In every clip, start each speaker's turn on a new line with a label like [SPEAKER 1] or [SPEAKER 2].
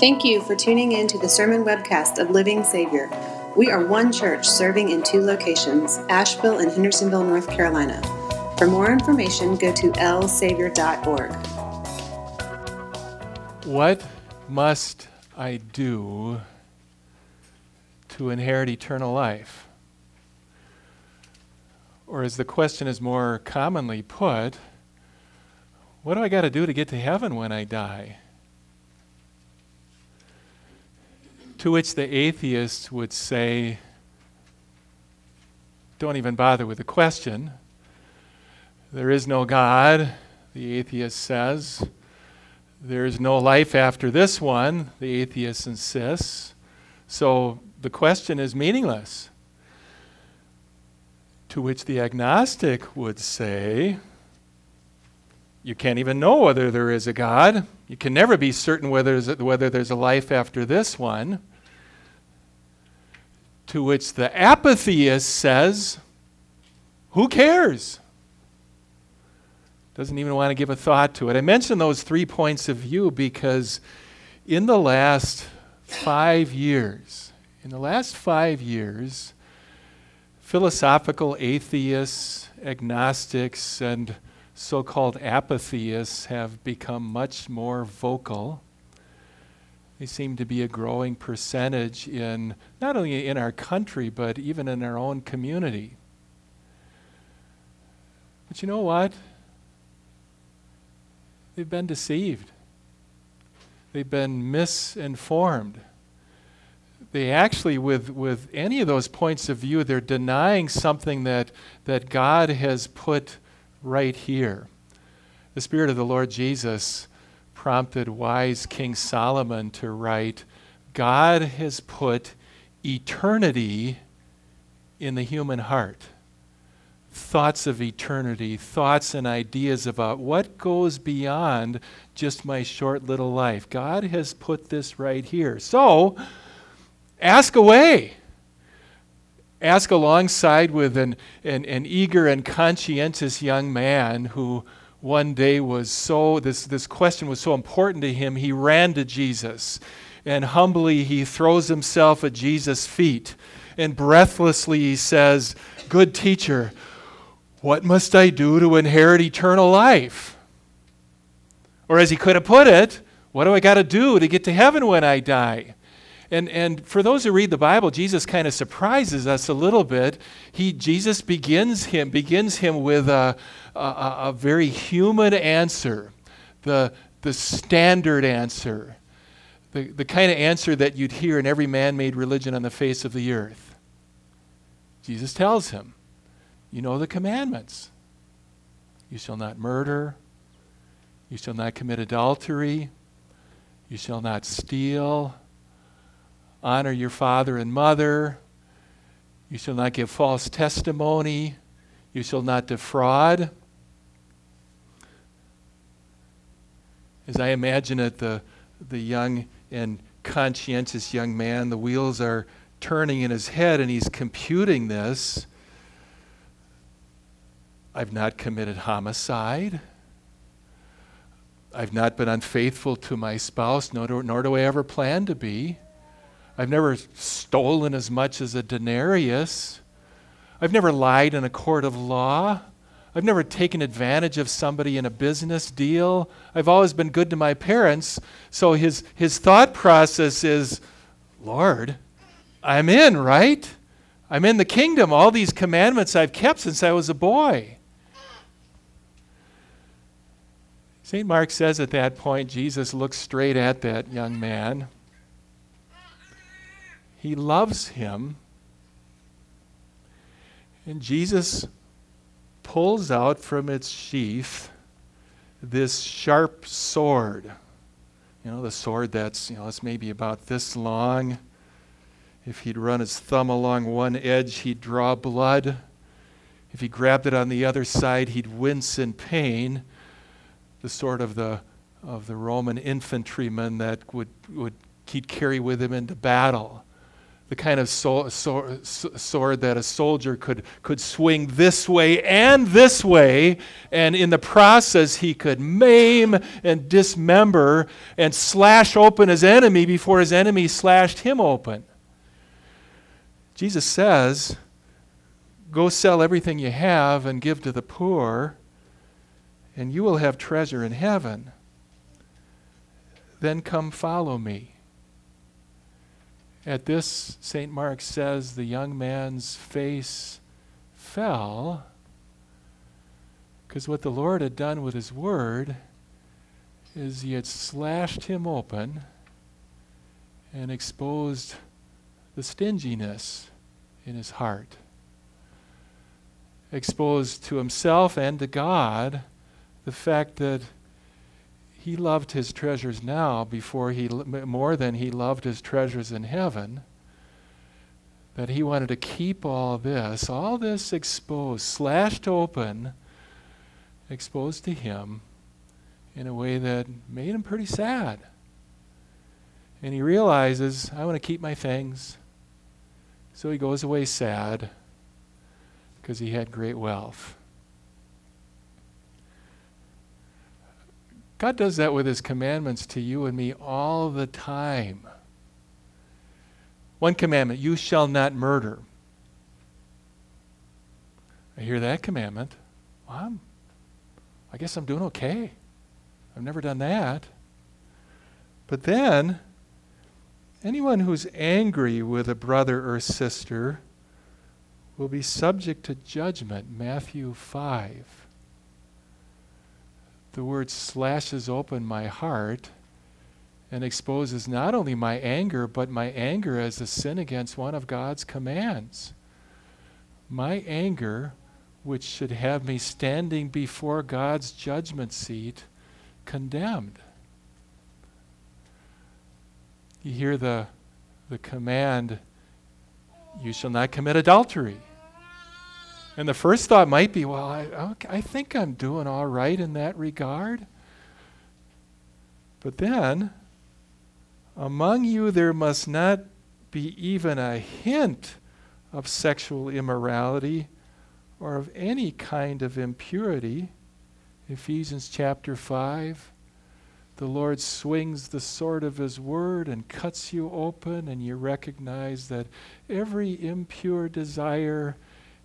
[SPEAKER 1] Thank you for tuning in to the sermon webcast of Living Savior. We are one church serving in two locations, Asheville and Hendersonville, North Carolina. For more information, go to lsavior.org.
[SPEAKER 2] What must I do to inherit eternal life? Or, as the question is more commonly put, what do I got to do to get to heaven when I die? To which the atheist would say, don't even bother with the question. There is no God, the atheist says. There is no life after this one, the atheist insists. So the question is meaningless. To which the agnostic would say, you can't even know whether there is a God. You can never be certain whether there's a, whether there's a life after this one. To which the apatheist says, Who cares? Doesn't even want to give a thought to it. I mention those three points of view because in the last five years, in the last five years, philosophical atheists, agnostics, and so called apatheists have become much more vocal. They seem to be a growing percentage in not only in our country, but even in our own community. But you know what? They've been deceived. They've been misinformed. They actually, with, with any of those points of view, they're denying something that, that God has put right here. The Spirit of the Lord Jesus prompted wise King Solomon to write God has put eternity in the human heart. Thoughts of eternity, thoughts and ideas about what goes beyond just my short little life. God has put this right here. So, ask away ask alongside with an, an, an eager and conscientious young man who one day was so, this, this question was so important to him, he ran to Jesus. And humbly, he throws himself at Jesus' feet. And breathlessly, he says, Good teacher, what must I do to inherit eternal life? Or as he could have put it, what do I got to do to get to heaven when I die? And, and for those who read the Bible, Jesus kind of surprises us a little bit. He, Jesus begins him, begins him with a, a, a very human answer, the, the standard answer, the, the kind of answer that you'd hear in every man made religion on the face of the earth. Jesus tells him, You know the commandments. You shall not murder. You shall not commit adultery. You shall not steal honor your father and mother. You shall not give false testimony. You shall not defraud. As I imagine it, the, the young and conscientious young man, the wheels are turning in his head and he's computing this. I've not committed homicide. I've not been unfaithful to my spouse, nor do, nor do I ever plan to be. I've never stolen as much as a denarius. I've never lied in a court of law. I've never taken advantage of somebody in a business deal. I've always been good to my parents. So his, his thought process is Lord, I'm in, right? I'm in the kingdom. All these commandments I've kept since I was a boy. St. Mark says at that point, Jesus looks straight at that young man he loves him. And Jesus pulls out from its sheath this sharp sword. You know, the sword that's, you know, it's maybe about this long. If he'd run his thumb along one edge, he'd draw blood. If he grabbed it on the other side, he'd wince in pain. The sword of the of the Roman infantryman that would, would he'd carry with him into battle the kind of so, so, sword that a soldier could, could swing this way and this way, and in the process, he could maim and dismember and slash open his enemy before his enemy slashed him open. Jesus says, Go sell everything you have and give to the poor, and you will have treasure in heaven. Then come follow me. At this, St. Mark says the young man's face fell because what the Lord had done with his word is he had slashed him open and exposed the stinginess in his heart. Exposed to himself and to God the fact that he loved his treasures now before he more than he loved his treasures in heaven that he wanted to keep all this all this exposed slashed open exposed to him in a way that made him pretty sad. And he realizes i want to keep my things. So he goes away sad because he had great wealth God does that with His commandments to you and me all the time. One commandment you shall not murder. I hear that commandment. Well, I'm, I guess I'm doing okay. I've never done that. But then, anyone who's angry with a brother or sister will be subject to judgment. Matthew 5 the word slashes open my heart and exposes not only my anger, but my anger as a sin against one of God's commands. My anger, which should have me standing before God's judgment seat, condemned. You hear the, the command, you shall not commit adultery. And the first thought might be, well, I, I think I'm doing all right in that regard. But then, among you there must not be even a hint of sexual immorality or of any kind of impurity. Ephesians chapter 5. The Lord swings the sword of His word and cuts you open, and you recognize that every impure desire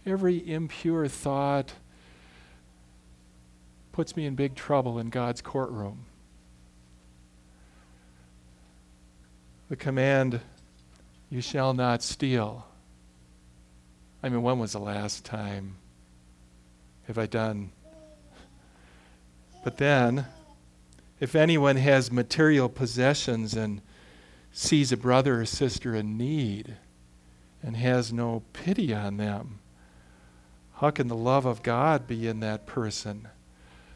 [SPEAKER 2] every impure thought puts me in big trouble in God's courtroom. The command, you shall not steal. I mean, when was the last time have I done? But then, if anyone has material possessions and sees a brother or sister in need and has no pity on them, how can the love of God be in that person?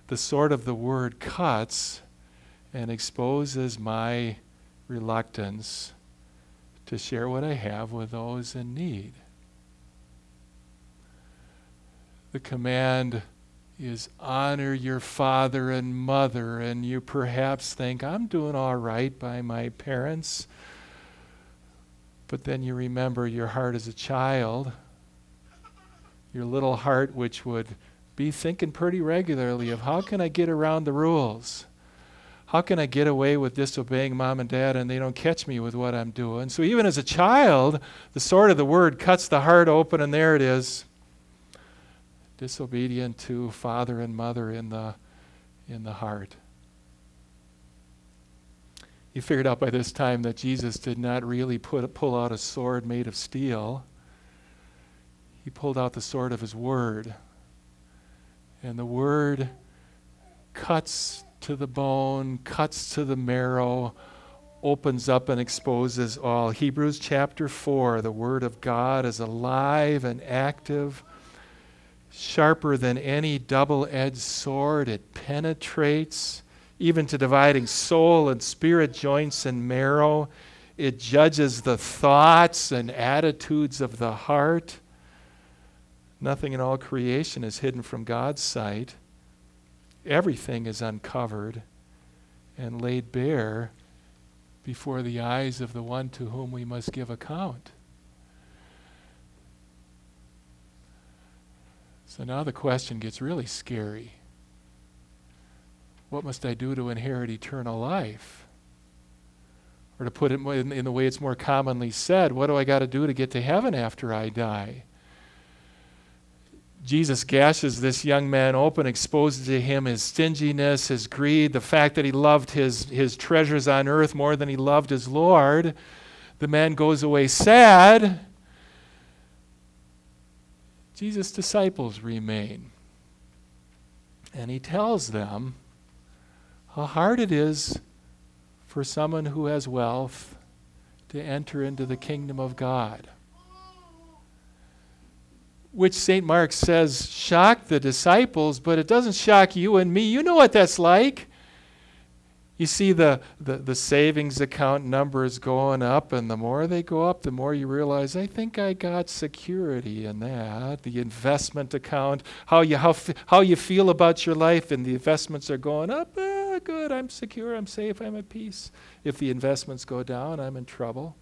[SPEAKER 2] The sword of the word cuts and exposes my reluctance to share what I have with those in need. The command is honor your father and mother, and you perhaps think, I'm doing all right by my parents. But then you remember your heart as a child your little heart, which would be thinking pretty regularly of how can I get around the rules? How can I get away with disobeying mom and dad and they don't catch me with what I'm doing? So, even as a child, the sword of the word cuts the heart open, and there it is disobedient to father and mother in the, in the heart. You figured out by this time that Jesus did not really put, pull out a sword made of steel he pulled out the sword of his word. And the word cuts to the bone, cuts to the marrow, opens up and exposes all. Hebrews chapter 4 the word of God is alive and active, sharper than any double edged sword. It penetrates even to dividing soul and spirit, joints and marrow. It judges the thoughts and attitudes of the heart. Nothing in all creation is hidden from God's sight. Everything is uncovered and laid bare before the eyes of the one to whom we must give account. So now the question gets really scary. What must I do to inherit eternal life? Or to put it in the way it's more commonly said, what do I got to do to get to heaven after I die? Jesus gashes this young man open, exposes to him his stinginess, his greed, the fact that he loved his, his treasures on earth more than he loved his Lord. The man goes away sad. Jesus' disciples remain. And he tells them how hard it is for someone who has wealth to enter into the kingdom of God which St. Mark says shocked the disciples, but it doesn't shock you and me. You know what that's like. You see the, the, the, savings account numbers going up, and the more they go up, the more you realize, I think I got security in that. The investment account, how you, how, how you feel about your life, and the investments are going up, ah, good, I'm secure, I'm safe, I'm at peace. If the investments go down, I'm in trouble.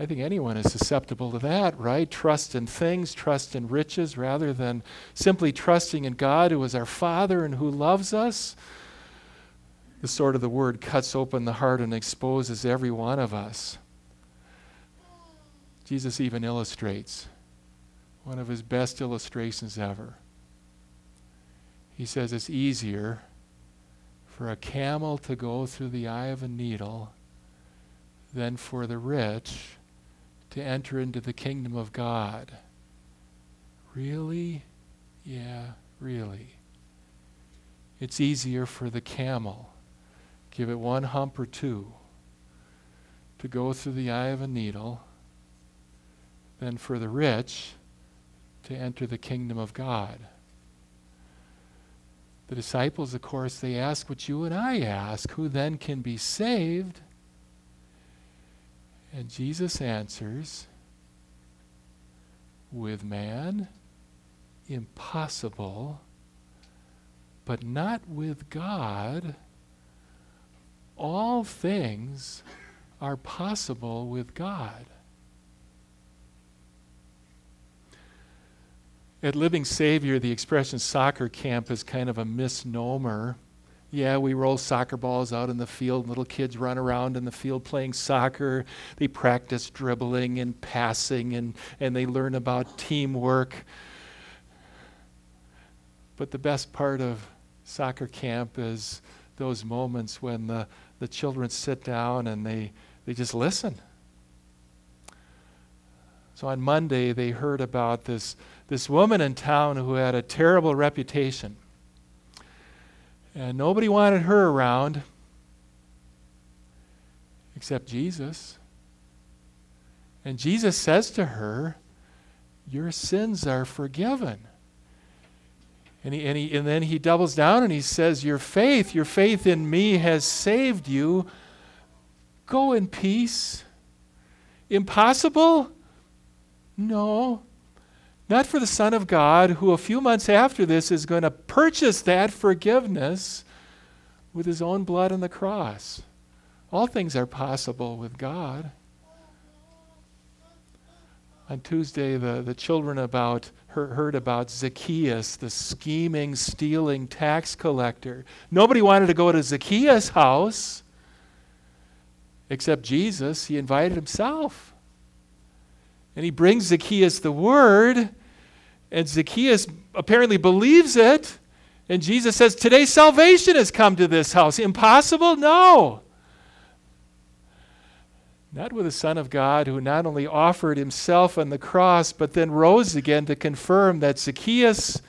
[SPEAKER 2] I think anyone is susceptible to that, right? Trust in things, trust in riches, rather than simply trusting in God who is our Father and who loves us. The sword of the word cuts open the heart and exposes every one of us. Jesus even illustrates one of his best illustrations ever. He says it's easier for a camel to go through the eye of a needle than for the rich to enter into the kingdom of God. Really? Yeah, really. It's easier for the camel, give it one hump or two, to go through the eye of a needle than for the rich to enter the kingdom of God. The disciples, of course, they ask what you and I ask who then can be saved? And Jesus answers, with man, impossible, but not with God. All things are possible with God. At Living Savior, the expression soccer camp is kind of a misnomer. Yeah, we roll soccer balls out in the field. Little kids run around in the field playing soccer. They practice dribbling and passing, and, and they learn about teamwork. But the best part of soccer camp is those moments when the, the children sit down and they, they just listen. So on Monday, they heard about this, this woman in town who had a terrible reputation. And nobody wanted her around except Jesus. And Jesus says to her, Your sins are forgiven. And, he, and, he, and then he doubles down and he says, Your faith, your faith in me has saved you. Go in peace. Impossible? No. Not for the Son of God, who a few months after this is going to purchase that forgiveness with his own blood on the cross. All things are possible with God. On Tuesday, the, the children about heard about Zacchaeus, the scheming, stealing tax collector. Nobody wanted to go to Zacchaeus' house except Jesus. He invited himself. And he brings Zacchaeus the word, and Zacchaeus apparently believes it. And Jesus says, Today salvation has come to this house. Impossible? No. Not with the Son of God, who not only offered himself on the cross, but then rose again to confirm that Zacchaeus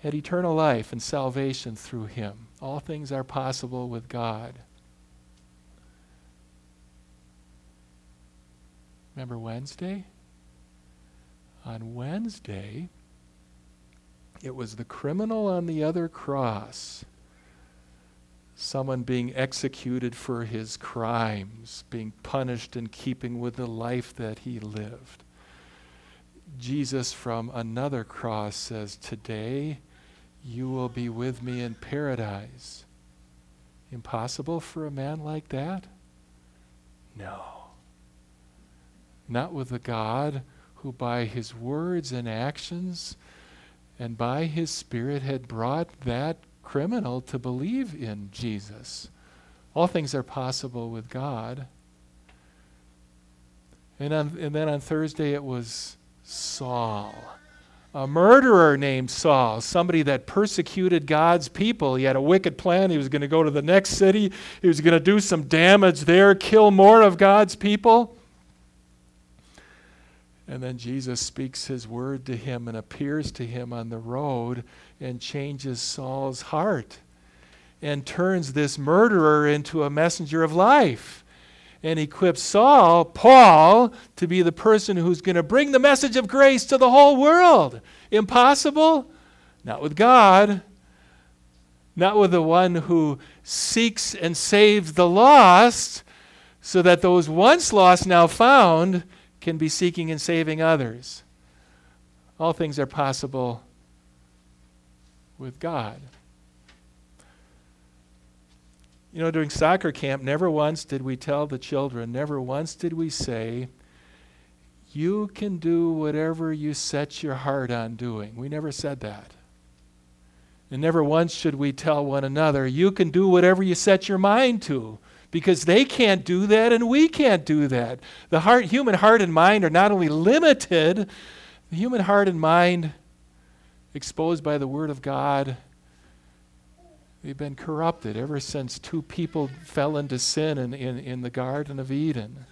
[SPEAKER 2] had eternal life and salvation through him. All things are possible with God. Remember Wednesday? On Wednesday, it was the criminal on the other cross, someone being executed for his crimes, being punished in keeping with the life that he lived. Jesus from another cross says, Today you will be with me in paradise. Impossible for a man like that? No. Not with the God who by his words and actions and by his Spirit had brought that criminal to believe in Jesus. All things are possible with God. And, on, and then on Thursday it was Saul, a murderer named Saul, somebody that persecuted God's people. He had a wicked plan. He was going to go to the next city, he was going to do some damage there, kill more of God's people. And then Jesus speaks his word to him and appears to him on the road and changes Saul's heart and turns this murderer into a messenger of life and equips Saul, Paul, to be the person who's going to bring the message of grace to the whole world. Impossible? Not with God. Not with the one who seeks and saves the lost, so that those once lost, now found, can be seeking and saving others. All things are possible with God. You know, during soccer camp, never once did we tell the children, never once did we say, you can do whatever you set your heart on doing. We never said that. And never once should we tell one another, you can do whatever you set your mind to, because they can't do that and we can't do that. The heart, human heart and mind are not only limited, the human heart and mind, exposed by the Word of God, They've been corrupted ever since two people fell into sin in, in, in the Garden of Eden.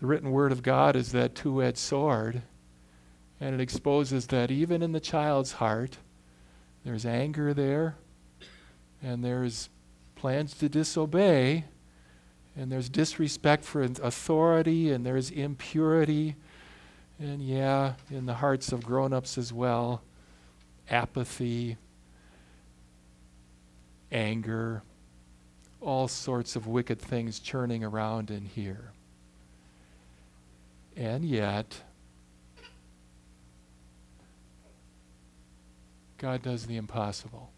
[SPEAKER 2] The written word of God is that two edged sword, and it exposes that even in the child's heart, there's anger there, and there's plans to disobey, and there's disrespect for authority, and there's impurity, and yeah, in the hearts of grown ups as well apathy, anger, all sorts of wicked things churning around in here. And yet, God does the impossible.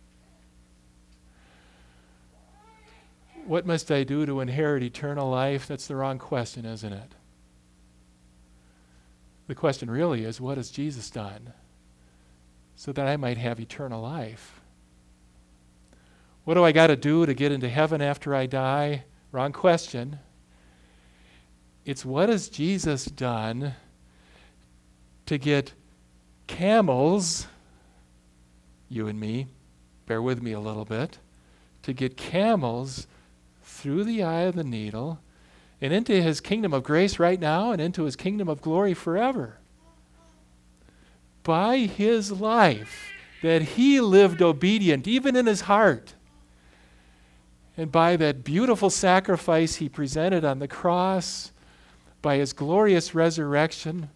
[SPEAKER 2] What must I do to inherit eternal life? That's the wrong question, isn't it? The question really is what has Jesus done? so that I might have eternal life. What do I got to do to get into heaven after I die? Wrong question. It's what has Jesus done to get camels, you and me, bear with me a little bit, to get camels through the eye of the needle and into his kingdom of grace right now and into his kingdom of glory forever by his life that he lived obedient, even in his heart. And by that beautiful sacrifice he presented on the cross, by his glorious resurrection,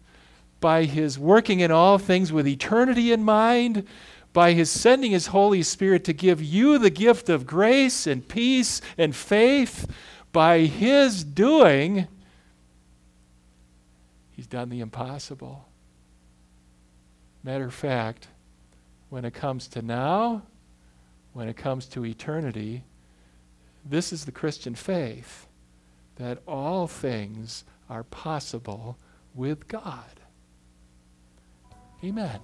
[SPEAKER 2] by his working in all things with eternity in mind, by his sending his Holy Spirit to give you the gift of grace and peace and faith, by his doing, he's done the impossible. Matter of fact, when it comes to now, when it comes to eternity, this is the Christian faith that all things are possible with God. Amen.